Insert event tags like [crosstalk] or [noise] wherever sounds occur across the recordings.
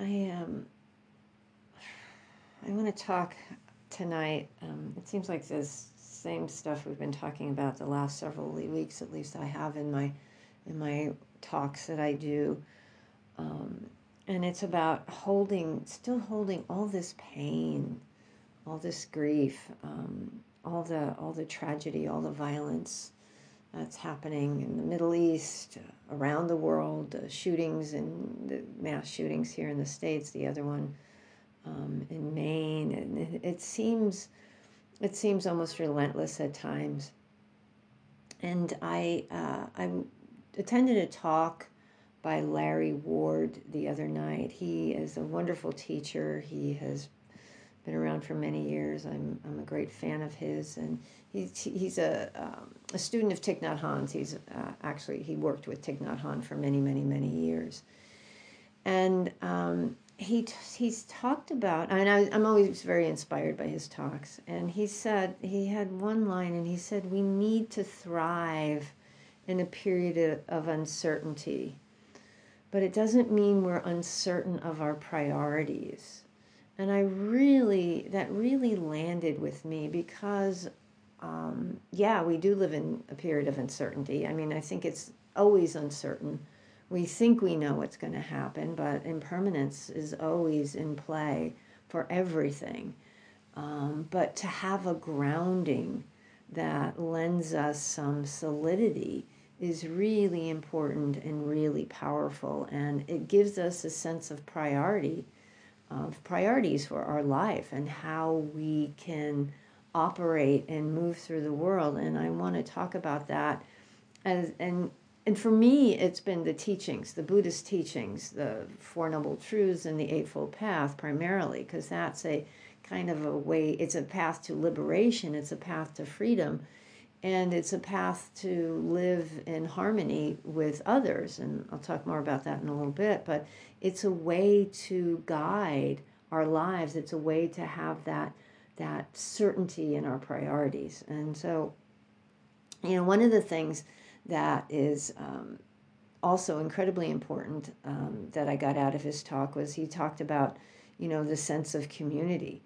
I um, I want to talk tonight. Um, it seems like this same stuff we've been talking about the last several weeks. At least I have in my in my talks that I do, um, and it's about holding, still holding all this pain, all this grief, um, all the all the tragedy, all the violence that's happening in the Middle East, uh, around the world, uh, shootings and the mass shootings here in the states. The other one um, in Maine, and it, it seems it seems almost relentless at times. And I uh, I attended a talk by Larry Ward the other night. He is a wonderful teacher. He has been around for many years. I'm, I'm a great fan of his, and he's, he's a, um, a student of Thich Nhat Hanh's. He's uh, actually, he worked with Thich Nhat Hanh for many, many, many years. And um, he he's talked about, and I, I'm always very inspired by his talks. And he said he had one line, and he said we need to thrive in a period of uncertainty, but it doesn't mean we're uncertain of our priorities. And I really that really landed with me because, um, yeah, we do live in a period of uncertainty. I mean, I think it's always uncertain we think we know what's going to happen, but impermanence is always in play for everything. Um, but to have a grounding that lends us some solidity is really important and really powerful. And it gives us a sense of priority, of priorities for our life and how we can operate and move through the world. And I want to talk about that as, and and for me, it's been the teachings, the Buddhist teachings, the Four Noble Truths and the Eightfold Path primarily, because that's a kind of a way, it's a path to liberation, it's a path to freedom, and it's a path to live in harmony with others. And I'll talk more about that in a little bit, but it's a way to guide our lives, it's a way to have that. That certainty in our priorities. And so, you know, one of the things that is um, also incredibly important um, that I got out of his talk was he talked about, you know, the sense of community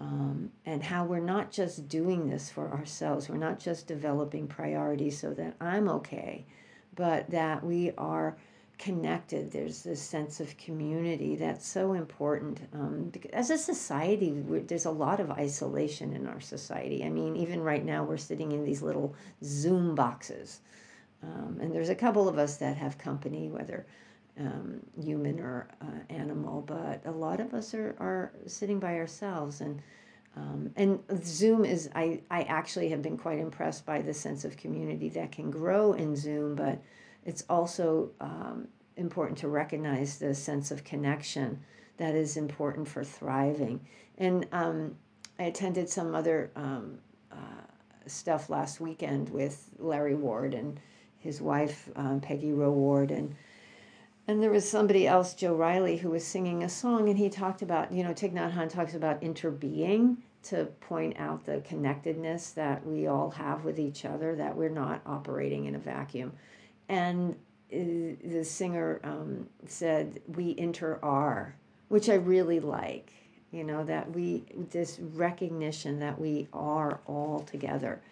um, and how we're not just doing this for ourselves. We're not just developing priorities so that I'm okay, but that we are connected. There's this sense of community that's so important. Um, as a society, there's a lot of isolation in our society. I mean, even right now, we're sitting in these little Zoom boxes. Um, and there's a couple of us that have company, whether um, human or uh, animal, but a lot of us are, are sitting by ourselves. And um, and Zoom is, I, I actually have been quite impressed by the sense of community that can grow in Zoom, but it's also um, important to recognize the sense of connection that is important for thriving. And um, I attended some other um, uh, stuff last weekend with Larry Ward and his wife um, Peggy Rowe Ward and and there was somebody else, Joe Riley, who was singing a song, and he talked about, you know, Thich Nhat Hanh talks about interbeing to point out the connectedness that we all have with each other, that we're not operating in a vacuum. And uh, the singer um, said, we inter are, which I really like, you know, that we, this recognition that we are all together.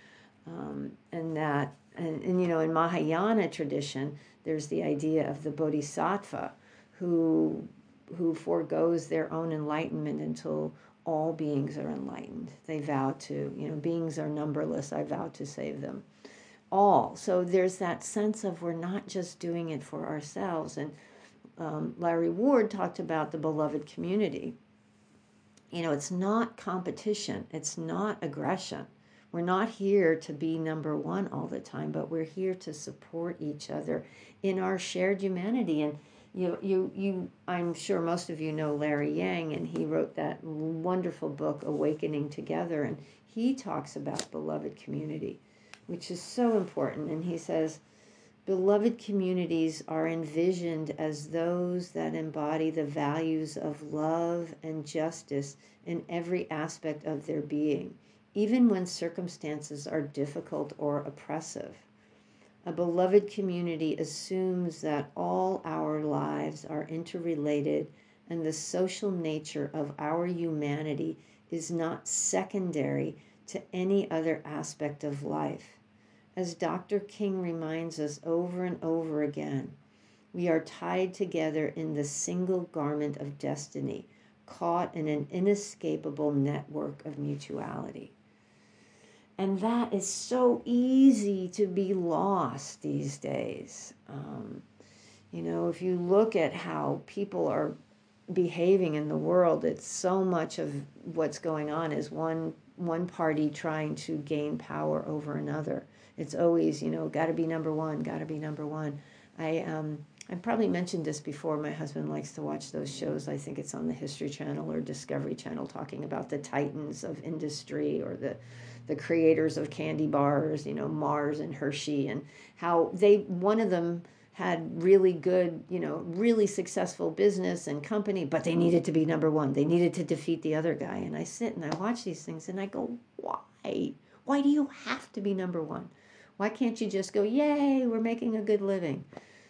Um, and that and, and you know in mahayana tradition there's the idea of the bodhisattva who who foregoes their own enlightenment until all beings are enlightened. They vow to you know beings are numberless. I vow to save them all. So there's that sense of we're not just doing it for ourselves. And um, larry ward talked about the beloved community. You know it's not competition. It's not aggression we're not here to be number one all the time, but we're here to support each other in our shared humanity. And you, you, you, I'm sure most of you know Larry Yang, and he wrote that wonderful book, Awakening Together. And he talks about beloved community, which is so important. And he says, Beloved communities are envisioned as those that embody the values of love and justice in every aspect of their being even when circumstances are difficult or oppressive. A beloved community assumes that all our lives are interrelated and the social nature of our humanity is not secondary to any other aspect of life. As Dr. King reminds us over and over again, we are tied together in the single garment of destiny, caught in an inescapable network of mutuality. And that is so easy to be lost these days. Um, you know, if you look at how people are behaving in the world, it's so much of what's going on is one one party trying to gain power over another. It's always, you know, got to be number one, got to be number one. I um, I probably mentioned this before. My husband likes to watch those shows. I think it's on the History Channel or Discovery Channel, talking about the titans of industry or the the creators of candy bars, you know, Mars and Hershey, and how they one of them had really good, you know, really successful business and company, but they needed to be number one. They needed to defeat the other guy. And I sit and I watch these things and I go, why? Why do you have to be number one? Why can't you just go, yay, we're making a good living?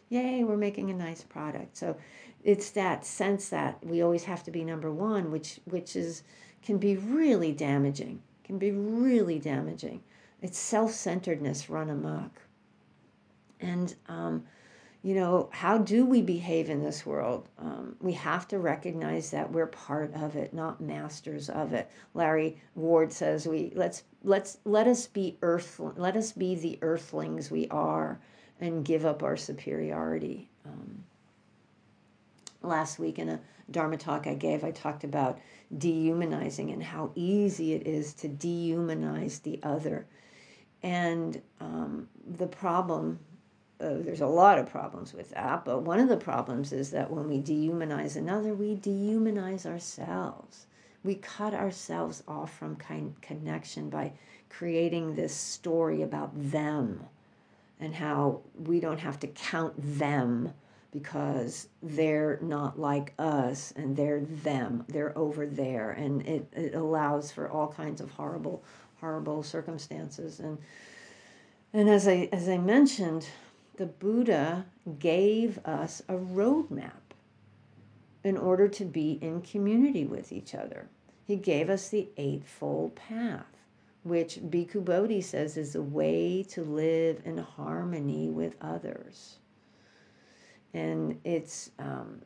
Yay, we're making a nice product. So it's that sense that we always have to be number one, which which is can be really damaging can be really damaging. It's self centeredness run amok. And, um, you know, how do we behave in this world? Um, we have to recognize that we're part of it, not masters of it. Larry Ward says, "We let's let's let us be earth, let us be the earthlings we are, and give up our superiority." Um, last week in a Dharma talk I gave, I talked about dehumanizing and how easy it is to dehumanize the other. And um, the problem, uh, there's a lot of problems with that, but one of the problems is that when we dehumanize another, we dehumanize ourselves. We cut ourselves off from kind connection by creating this story about them and how we don't have to count them because they're not like us and they're them. They're over there. And it, it allows for all kinds of horrible horrible circumstances. And and as i as i mentioned the buddha gave us a roadmap in order to be in community with each other. He gave us the eightfold path which bhikkhu bodhi says is a way to live in harmony with others and it's um,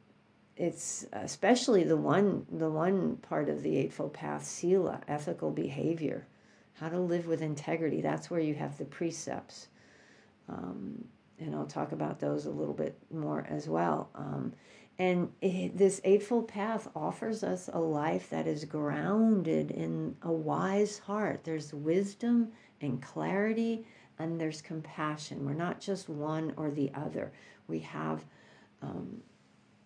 it's especially the one the one part of the eightfold path sila ethical behavior how to live with integrity. That's where you have the precepts. Um, and i'll talk about those a little bit more as well. Um, and it, this eightfold path offers us a life that is grounded in a wise heart. There's wisdom and clarity and there's compassion. We're not just one or the other. We have um,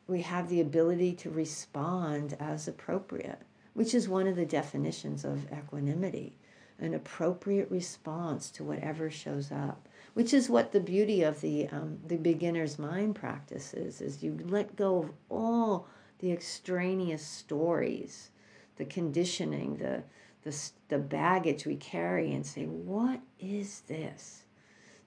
we have the ability to respond as appropriate, which is one of the definitions of equanimity an appropriate response to whatever shows up, which is what the beauty of the, um, the beginner's mind practice is, is you let go of all the extraneous stories, the conditioning, the, the, the baggage we carry and say, what is this?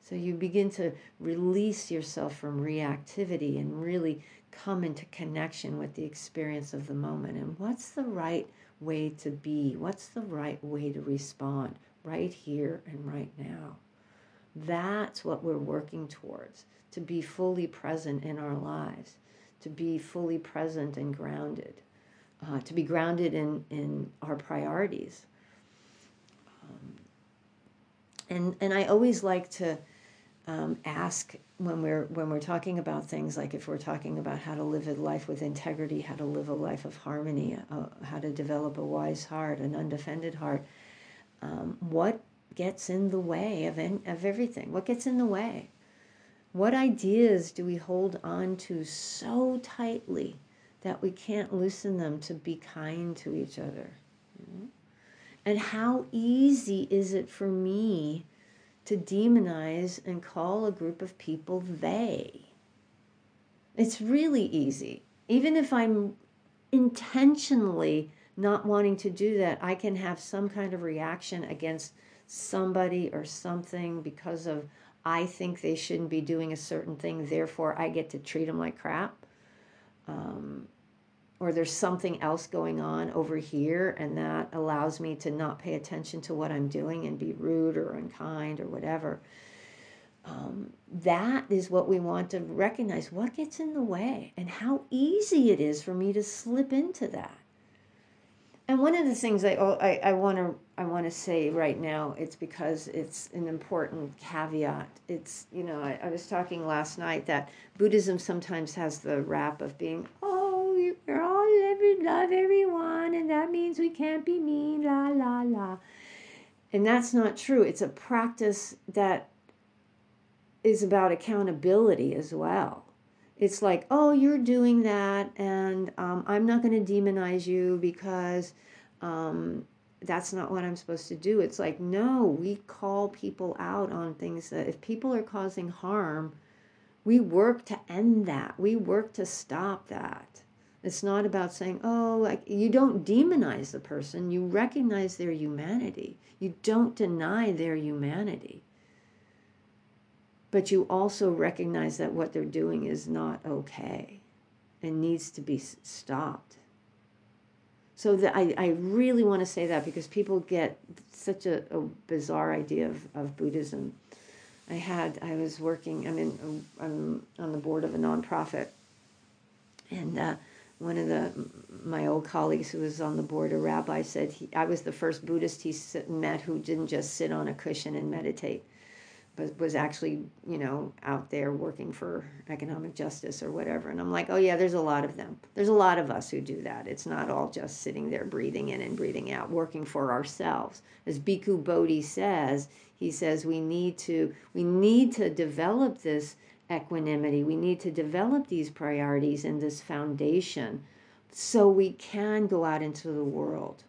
So you begin to release yourself from reactivity and really come into connection with the experience of the moment. And what's the right way to be? What's the right way to respond right here and right now? That's what we're working towards to be fully present in our lives, to be fully present and grounded, uh, to be grounded in, in our priorities. Um, and, and I always like to um, ask when we're when we're talking about things like if we're talking about how to live a life with integrity, how to live a life of harmony, uh, how to develop a wise heart, an undefended heart. Um, what gets in the way of in, of everything? What gets in the way? What ideas do we hold on to so tightly that we can't loosen them to be kind to each other? And how easy is it for me? to demonize and call a group of people they. It's really easy. Even if I'm intentionally not wanting to do that, I can have some kind of reaction against somebody or something because of I think they shouldn't be doing a certain thing, therefore I get to treat them like crap. Um, or there's something else going on over here and that allows me to not pay attention to what i'm doing and be rude or unkind or whatever. Um, that is what we want to recognize what gets in the way and how easy it is for me to slip into that. And one of the things I oh, I want to I want to say right now it's because it's an important caveat. It's you know I, I was talking last night that Buddhism sometimes has the rap of being oh you're all every love everyone and that means we can't be mean la la la, and that's not true. It's a practice that is about accountability as well it's like, oh, you're doing that, and um, I'm not going to demonize you because um, that's not what I'm supposed to do. It's like, no, we call people out on things that if people are causing harm, we work to end that. We work to stop that. It's not about saying, oh, like you don't demonize the person, you recognize their humanity. You don't deny their humanity but you also recognize that what they're doing is not okay and needs to be stopped. So the, I, I really want to say that because people get such a, a bizarre idea of, of Buddhism. I had, I was working, I'm, in, I'm on the board of a nonprofit, and uh, one of the my old colleagues who was on the board, a rabbi, said he, I was the first Buddhist he met who didn't just sit on a cushion and meditate but was actually you know out there working for economic justice or whatever. And i'm like oh yeah there's a lot of them. There's a lot of us who do that. It's not all just sitting there breathing in and breathing out working for ourselves. As bhikkhu bodhi says he says we need to we need to develop this equanimity. We need to develop these priorities and this foundation so we can go out into the world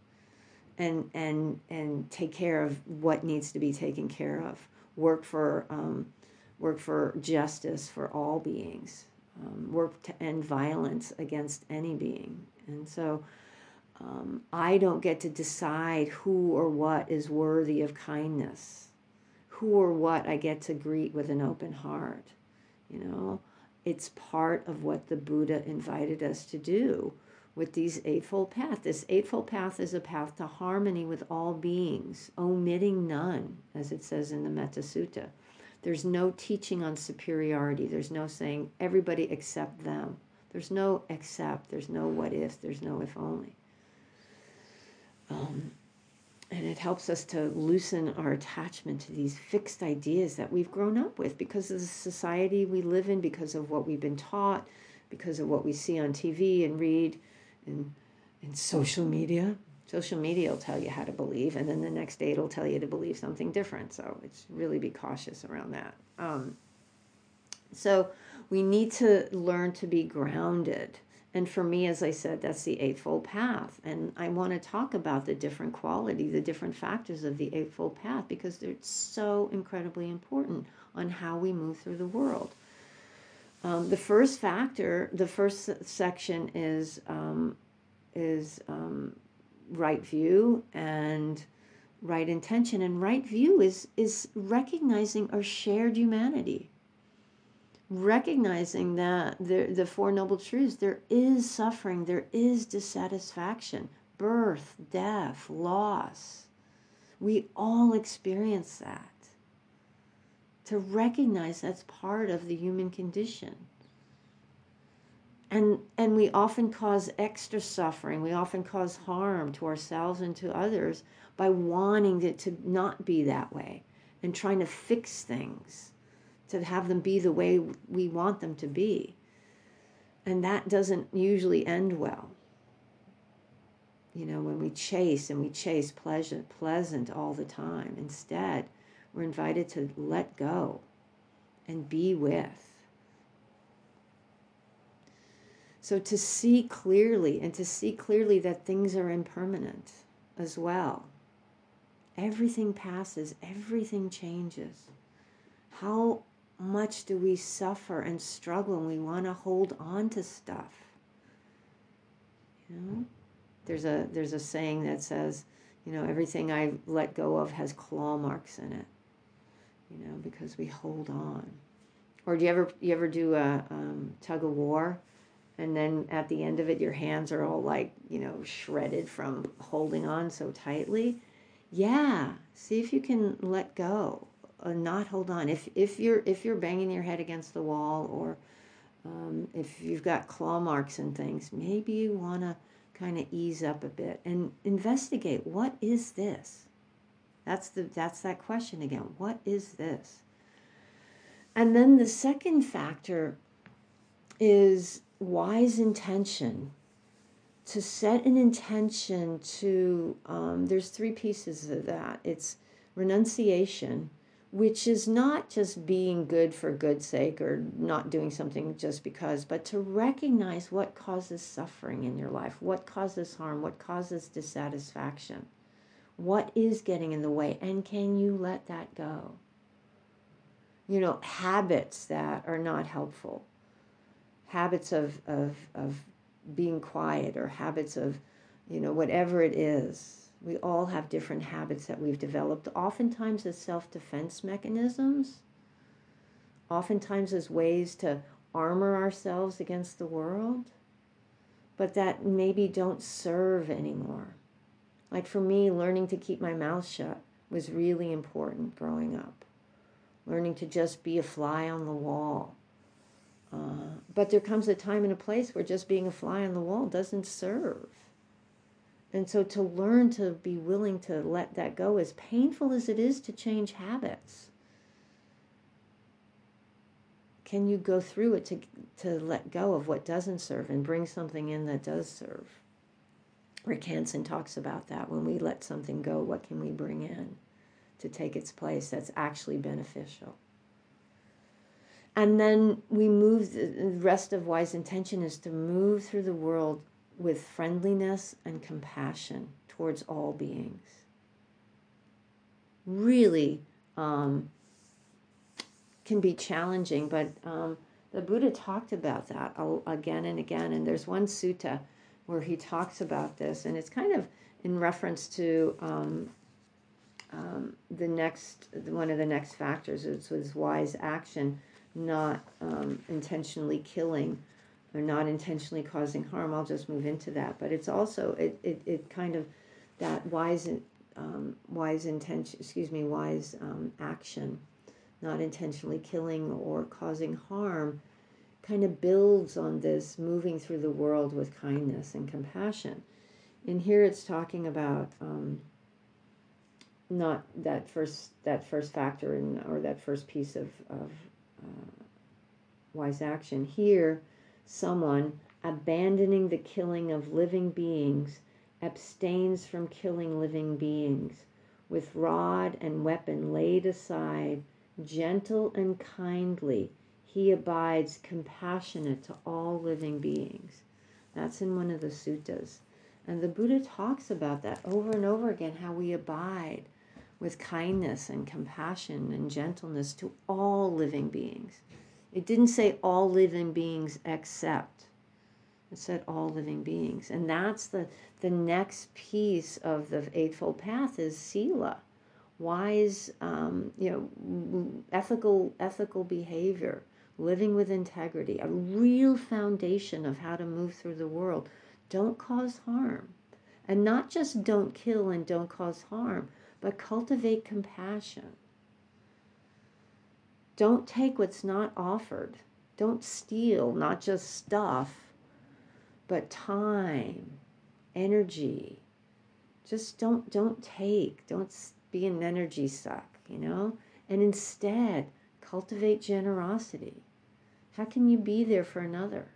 and and and take care of what needs to be taken care of work for um, work for justice for all beings, um, work to end violence against any being. And so um, I don't get to decide who or what is worthy of kindness, who or what I get to greet with an open heart. You know, it's part of what the Buddha invited us to do with these eightfold path. This eightfold path is a path to harmony with all beings, omitting none, as it says in the Metta Sutta. There's no teaching on superiority. There's no saying everybody except them. There's no except. There's no what if. There's no if only. Um, and it helps us to loosen our attachment to these fixed ideas that we've grown up with because of the society we live in, because of what we've been taught, because of what we see on TV and read in, in social media. Social media will tell you how to believe, and then the next day it'll tell you to believe something different. So it's really be cautious around that. Um, so we need to learn to be grounded. And for me, as I said, that's the Eightfold Path. And I want to talk about the different quality, the different factors of the Eightfold Path, because they're so incredibly important on how we move through the world. Um, the first factor, the first section is um, is um, right view and right intention, and right view is is recognizing our shared humanity, recognizing that the the four noble truths there is suffering, there is dissatisfaction, birth, death, loss. We all experience that to recognize that's part of the human condition. And, and we often cause extra suffering. We often cause harm to ourselves and to others by wanting it to not be that way and trying to fix things to have them be the way we want them to be. And that doesn't usually end well. You know, when we chase and we chase pleasant, pleasant all the time, instead, we're invited to let go and be with. So to see clearly and to see clearly that things are impermanent as well. Everything passes, everything changes. How much do we suffer and struggle and we want to hold on to stuff? You know? There's a there's a saying that says, you know, everything I let go of has claw marks in it you know, because we hold on. Or do you ever you ever do a um, tug of war, and then at the end of it your hands are all like you know shredded from holding on so tightly? Yeah. See if you can let go or not hold on. If if you're if you're banging your head against the wall or um, if you've got claw marks and things maybe you want to kind of ease up a bit and investigate what is this that's the that's that question again. What is this? And then the second factor is wise intention. To set an intention to um, there's three pieces of that. It's renunciation which is not just being good for good's sake or not doing something just because but to recognize what causes suffering in your life what causes harm what causes dissatisfaction what is getting in the way and can you let that go you know habits that are not helpful habits of, of, of being quiet or habits of, you know, whatever it is. We all have different habits that we've developed, oftentimes as self defense mechanisms, oftentimes as ways to armor ourselves against the world, but that maybe don't serve anymore. Like for me, learning to keep my mouth shut was really important growing up. Learning to just be a fly on the wall uh, but there comes a time and a place where just being a fly on the wall doesn't serve. And so to learn to be willing to let that go, as painful as it is to change habits, can you go through it to, to let go of what doesn't serve and bring something in that does serve? Rick Hanson talks about that. When we let something go, what can we bring in to take its place that's actually beneficial? And then we move, the rest of wise intention is to move through the world with friendliness and compassion towards all beings. Really um, can be challenging, but um, the Buddha talked about that again and again. And there's one sutta where he talks about this, and it's kind of in reference to um, um, the next one of the next factors, which was wise action not um, intentionally killing or not intentionally causing harm. I'll just move into that. But it's also it it, it kind of that wise um, wise intention. Excuse me, wise um, action, not intentionally killing or causing harm, kind of builds on this moving through the world with kindness and compassion. And here it's talking about. Um, not that first that first factor in or that first piece of, of uh, wise action. Here, someone abandoning the killing of living beings abstains from killing living beings with rod and weapon laid aside, gentle and kindly, he abides compassionate to all living beings. That's in one of the suttas. And the Buddha talks about that over and over again how we abide with kindness and compassion and gentleness to all living beings. It didn't say all living beings except. It said all living beings. And that's the, the next piece of the Eightfold Path is Sila. Wise, um, you know, ethical, ethical behavior, living with integrity, a real foundation of how to move through the world. Don't cause harm. And not just don't kill and don't cause harm, but cultivate compassion. Don't take what's not offered. Don't steal, not just stuff, but time, energy. Just don't don't take. Don't be an energy suck, you know? And instead, cultivate generosity. How can you be there for another?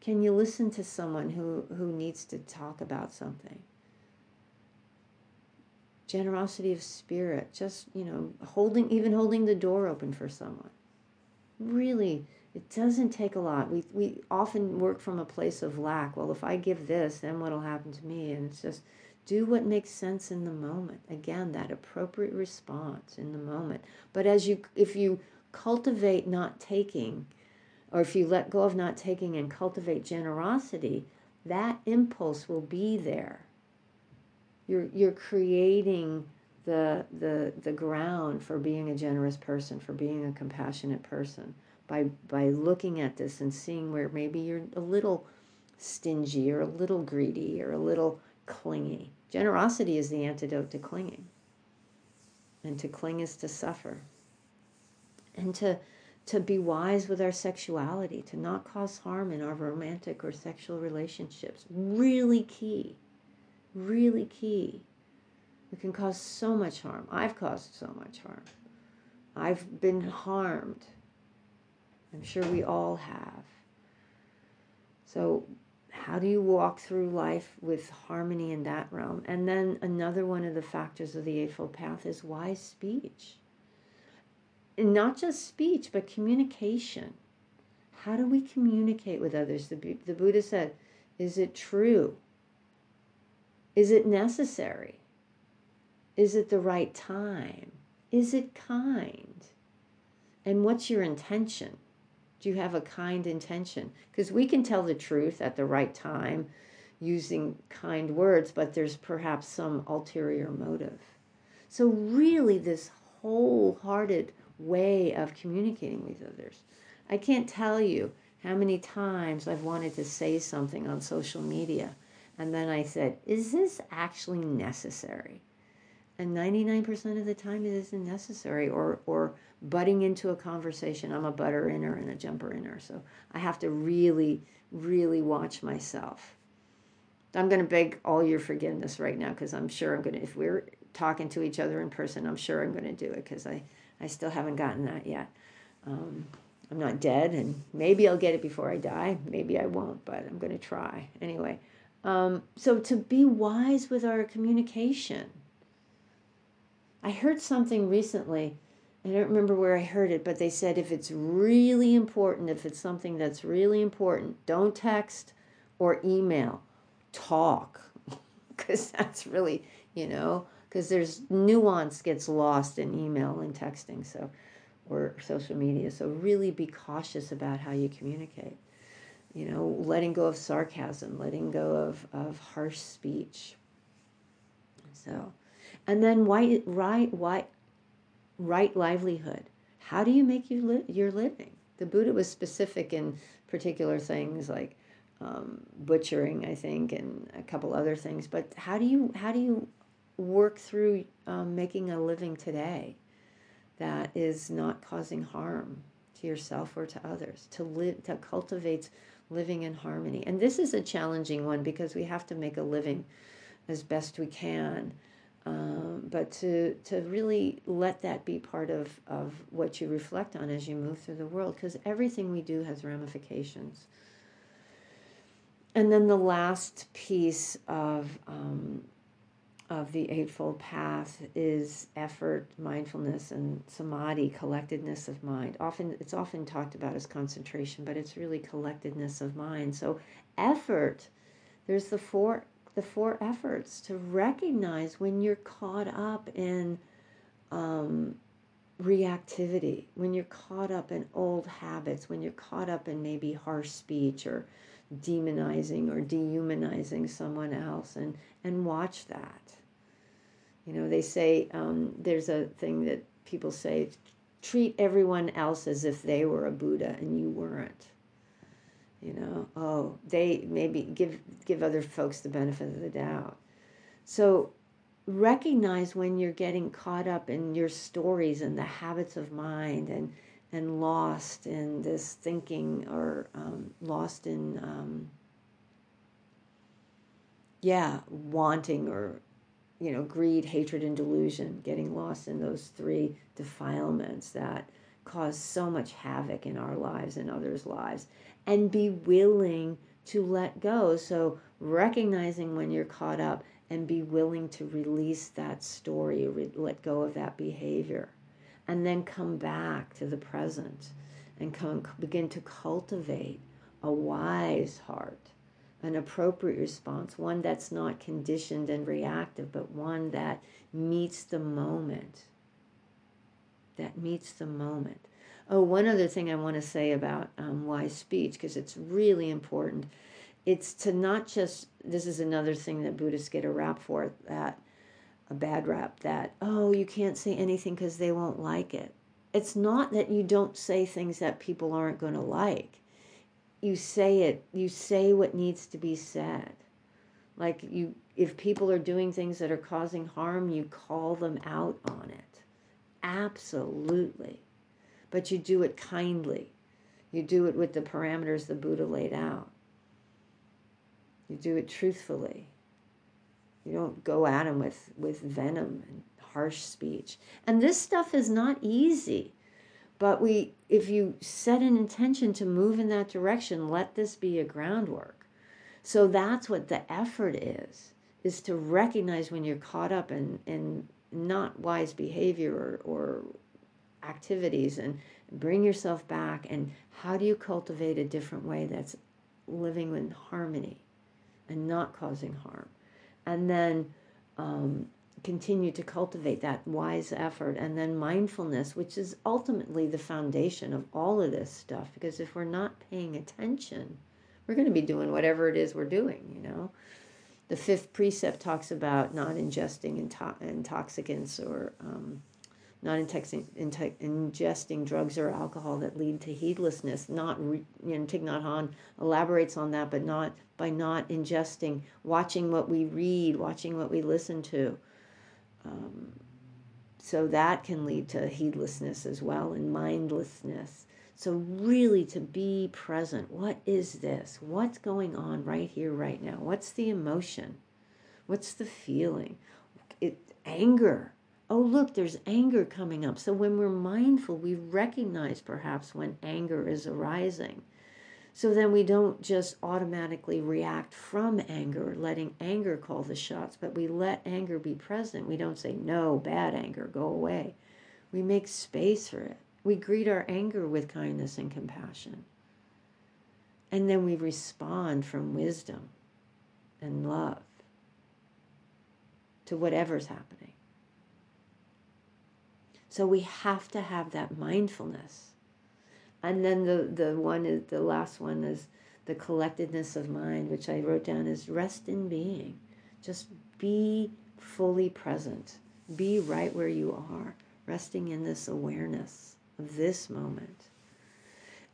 Can you listen to someone who, who needs to talk about something? generosity of spirit, just, you know, holding, even holding the door open for someone. Really, it doesn't take a lot. We, we often work from a place of lack. Well, if I give this, then what'll happen to me? And it's just do what makes sense in the moment. Again, that appropriate response in the moment. But as you, if you cultivate not taking, or if you let go of not taking and cultivate generosity, that impulse will be there you're you're creating the the the ground for being a generous person, for being a compassionate person by by looking at this and seeing where maybe you're a little stingy or a little greedy or a little clingy. Generosity is the antidote to clinging. And to cling is to suffer. And to to be wise with our sexuality, to not cause harm in our romantic or sexual relationships. Really key. Really key. We can cause so much harm. I've caused so much harm. I've been harmed. I'm sure we all have. So, how do you walk through life with harmony in that realm? And then another one of the factors of the Eightfold Path is wise speech and not just speech, but communication. How do we communicate with others? The, the Buddha said, Is it true? Is it necessary? Is it the right time? Is it kind? And what's your intention? Do you have a kind intention? Because we can tell the truth at the right time using kind words, but there's perhaps some ulterior motive. So, really, this wholehearted way of communicating with others. I can't tell you how many times I've wanted to say something on social media, and then I said, Is this actually necessary? And 99% of the time, it isn't necessary, or, or butting into a conversation. I'm a butter inner and a jumper inner, so I have to really, really watch myself. I'm going to beg all your forgiveness right now because I'm sure I'm going to, if we're talking to each other in person, I'm sure I'm going to do it because I, I still haven't gotten that yet. Um, I'm not dead, and maybe I'll get it before I die. Maybe I won't, but I'm going to try anyway. Um, so to be wise with our communication. I heard something recently. I don't remember where I heard it, but they said if it's really important, if it's something that's really important, don't text or email, talk, [laughs] because that's really, you know, because there's nuance gets lost in email and texting so or social media so really be cautious about how you communicate. You know letting go of sarcasm letting go of, of harsh speech. So and then white right white right livelihood. How do you make you li- your living? The buddha was specific in particular things like um, butchering i think and a couple other things but how do you how do you work through um, making a living today that is not causing harm to yourself or to others to live to cultivate living in harmony. And this is a challenging one because we have to make a living as best we can um, but to to really let that be part of of what you reflect on as you move through the world because everything we do has ramifications. And then the last piece of um, of the Eightfold Path is effort, mindfulness, and samadhi, collectedness of mind. Often it's often talked about as concentration, but it's really collectedness of mind. So effort, there's the four the four efforts to recognize when you're caught up in um, reactivity, when you're caught up in old habits, when you're caught up in maybe harsh speech or demonizing or dehumanizing someone else, and and watch that you know, they say um, there's a thing that people say treat everyone else as if they were a Buddha and you weren't. You know, oh, they maybe give give other folks the benefit of the doubt. So recognize when you're getting caught up in your stories and the habits of mind and and lost in this thinking or um, lost in um, yeah wanting or you know, greed, hatred, and delusion, getting lost in those three defilements that cause so much havoc in our lives and others' lives, and be willing to let go. So, recognizing when you're caught up and be willing to release that story, re- let go of that behavior, and then come back to the present and come, begin to cultivate a wise heart an appropriate response, one that's not conditioned and reactive, but one that meets the moment. That meets the moment. Oh, one other thing I want to say about um, wise speech, because it's really important. It's to not just, this is another thing that Buddhists get a rap for, that a bad rap, that, oh, you can't say anything because they won't like it. it's not that you don't say things that people aren't going to like. You say it, you say what needs to be said. Like you if people are doing things that are causing harm, you call them out on it. Absolutely. But you do it kindly. You do it with the parameters the Buddha laid out. You do it truthfully. You don't go at them with, with venom and harsh speech. And this stuff is not easy. But we if you set an intention to move in that direction, let this be a groundwork. So that's what the effort is, is to recognize when you're caught up in, in not wise behavior or, or activities and bring yourself back and how do you cultivate a different way that's living in harmony and not causing harm and then um, continue to cultivate that wise effort and then mindfulness which is ultimately the foundation of all of this stuff because if we're not paying attention we're going to be doing whatever it is we're doing you know the fifth precept talks about not ingesting into- intoxicants or um, not ingesting drugs or alcohol that lead to heedlessness. Not, you know, Thich Nhat Hanh elaborates on that, but not by not ingesting, watching what we read, watching what we listen to. Um, so that can lead to heedlessness as well and mindlessness. So, really, to be present. What is this? What's going on right here, right now? What's the emotion? What's the feeling? It, anger oh, look, there's anger coming up. So when we're mindful, we recognize perhaps when anger is arising. So then we don't just automatically react from anger, letting anger call the shots, but we let anger be present. We don't say, no, bad anger, go away. We make space for it. We greet our anger with kindness and compassion. And then we respond from wisdom and love to whatever's happening. So we have to have that mindfulness. And then the, the one is the last one is the collectedness of mind, which I wrote down as rest in being. Just be fully present. Be right where you are, resting in this awareness of this moment.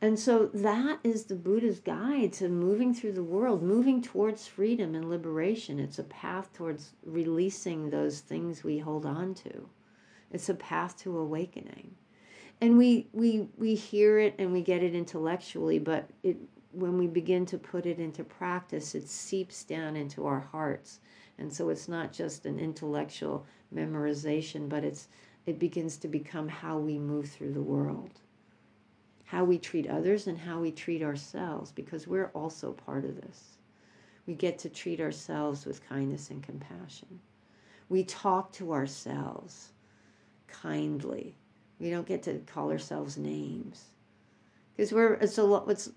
And so that is the Buddha's guide to moving through the world, moving towards freedom and liberation. It's a path towards releasing those things we hold on to. It's a path to awakening. And we we we hear it and we get it intellectually, but it when we begin to put it into practice, it seeps down into our hearts. And so it's not just an intellectual memorization, but it's it begins to become how we move through the world. How we treat others and how we treat ourselves, because we're also part of this. We get to treat ourselves with kindness and compassion. We talk to ourselves kindly. We don't get to call ourselves names because we're it's a lot. It's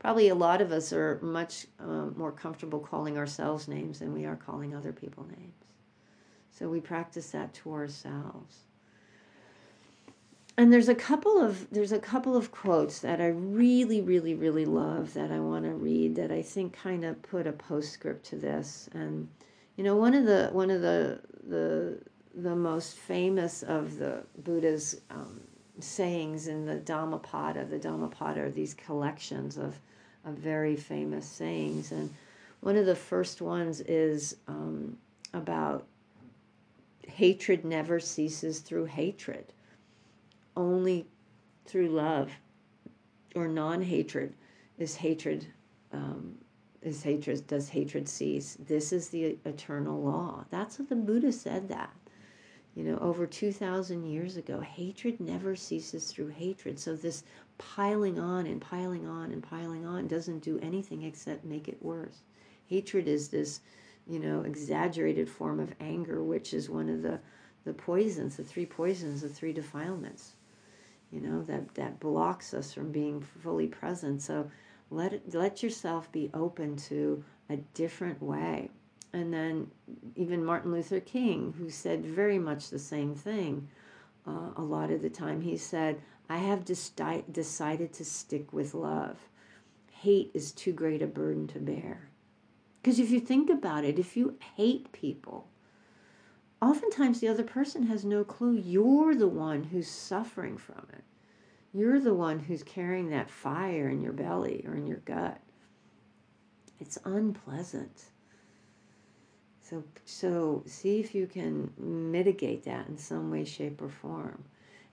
probably a lot of us are much um, more comfortable calling ourselves names than we are calling other people names. So we practice that to ourselves. And there's a couple of there's a couple of quotes that I really really really love that I want to read that I think kind of put a postscript to this and you know one of the one of the the the most famous of the Buddha's um, sayings in the Dhammapada. The Dhammapada are these collections of, of very famous sayings. And one of the first ones is um, about hatred never ceases through hatred, only through love or non hatred is hatred. Um, is hatred does hatred cease this is the eternal law that's what the buddha said that you know, over 2,000 years ago. Hatred never ceases through hatred. So this piling on and piling on and piling on doesn't do anything except make it worse. Hatred is this, you know, exaggerated form of anger, which is one of the, the poisons, the three poisons, the three defilements, you know, that, that blocks us from being fully present. So let, let yourself be open to a different way and then even Martin Luther King, who said very much the same thing uh, a lot of the time. He said, I have deci- decided to stick with love. Hate is too great a burden to bear. Because if you think about it, if you hate people, oftentimes the other person has no clue. You're the one who's suffering from it. You're the one who's carrying that fire in your belly or in your gut. It's unpleasant. So, so see if you can mitigate that in some way, shape, or form.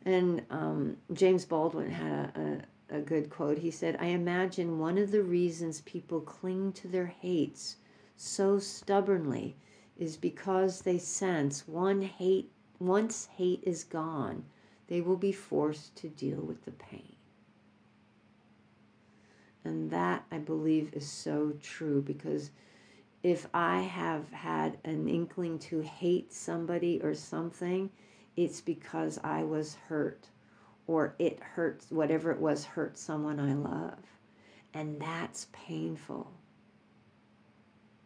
And um, James Baldwin had a, a, a good quote. He said, I imagine one of the reasons people cling to their hates so stubbornly is because they sense one hate once hate is gone, they will be forced to deal with the pain. And that I believe is so true because if I have had an inkling to hate somebody or something, it's because I was hurt or it hurts, whatever it was, hurt someone I love. And that's painful.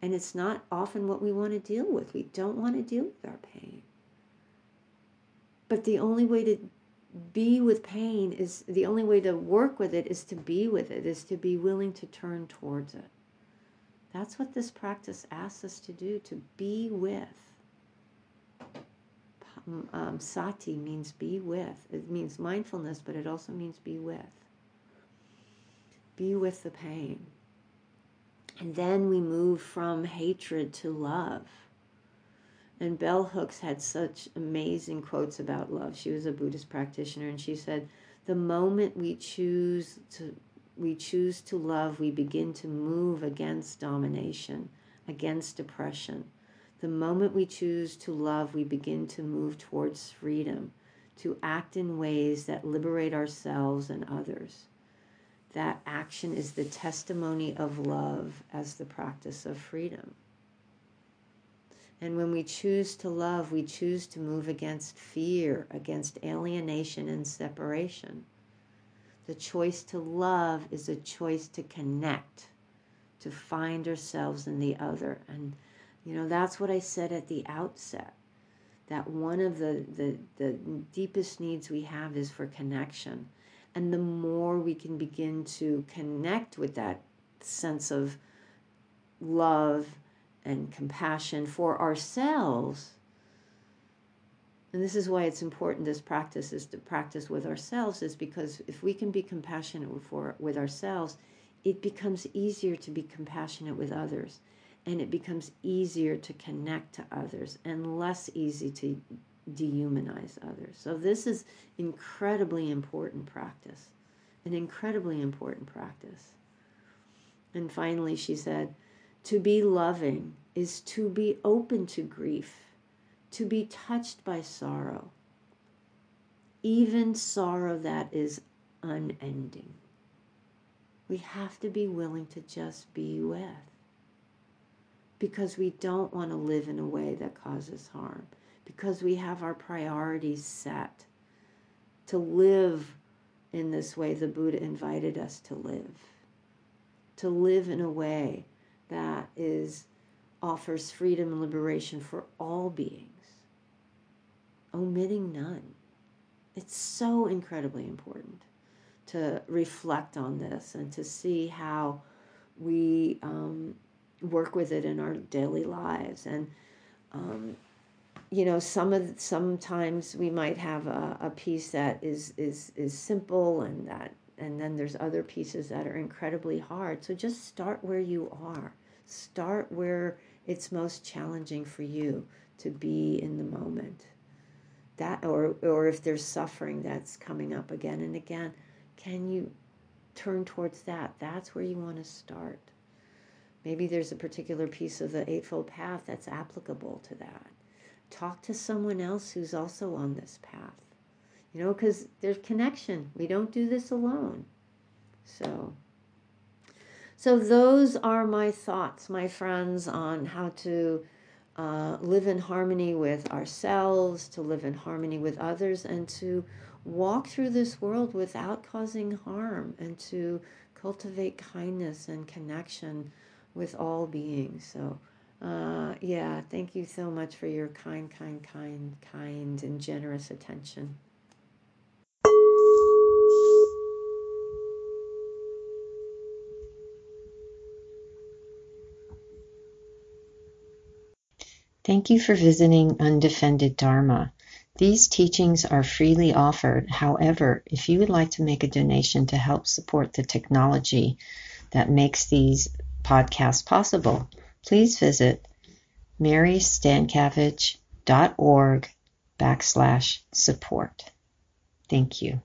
And it's not often what we want to deal with. We don't want to deal with our pain. But the only way to be with pain is the only way to work with it is to be with it, is to be willing to turn towards it. That's what this practice asks us to do, to be with. Um, sati means be with. It means mindfulness, but it also means be with. Be with the pain. And then we move from hatred to love. And Bell Hooks had such amazing quotes about love. She was a Buddhist practitioner, and she said, "The moment we choose to we choose to love, we begin to move against domination, against oppression. The moment we choose to love, we begin to move towards freedom, to act in ways that liberate ourselves and others. That action is the testimony of love as the practice of freedom. And when we choose to love, we choose to move against fear, against alienation and separation. The choice to love is a choice to connect, to find ourselves in the other. And, you know, that's what I said at the outset that one of the, the, the deepest needs we have is for connection. And the more we can begin to connect with that sense of love and compassion for ourselves, and this is why it's important this practice is to practice with ourselves is because if we can be compassionate for with ourselves it becomes easier to be compassionate with others. And it becomes easier to connect to others and less easy to dehumanize others. So this is incredibly important practice. An incredibly important practice. And finally she said to be loving is to be open to grief to be touched by sorrow, even sorrow that is unending. We have to be willing to just be with because we don't want to live in a way that causes harm, because we have our priorities set to live in this way the Buddha invited us to live, to live in a way that is offers freedom and liberation for all beings omitting none. It's so incredibly important to reflect on this and to see how we um, work with it in our daily lives. And um, you know, some of sometimes we might have a, a piece that is is is simple and that and then there's other pieces that are incredibly hard. So just start where you are. Start where it's most challenging for you to be in the moment that or or if there's suffering that's coming up again and again can you turn towards that? That's where you want to start. Maybe there's a particular piece of the eightfold path that's applicable to that. Talk to someone else who's also on this path. You know because there's connection. We don't do this alone. So so those are my thoughts my friends on how to uh, live in harmony with ourselves, to live in harmony with others, and to walk through this world without causing harm, and to cultivate kindness and connection with all beings. So, uh, yeah, thank you so much for your kind, kind, kind, kind, and generous attention. Thank you for visiting Undefended Dharma. These teachings are freely offered. However, if you would like to make a donation to help support the technology that makes these podcasts possible, please visit marystancavage.org backslash support. Thank you.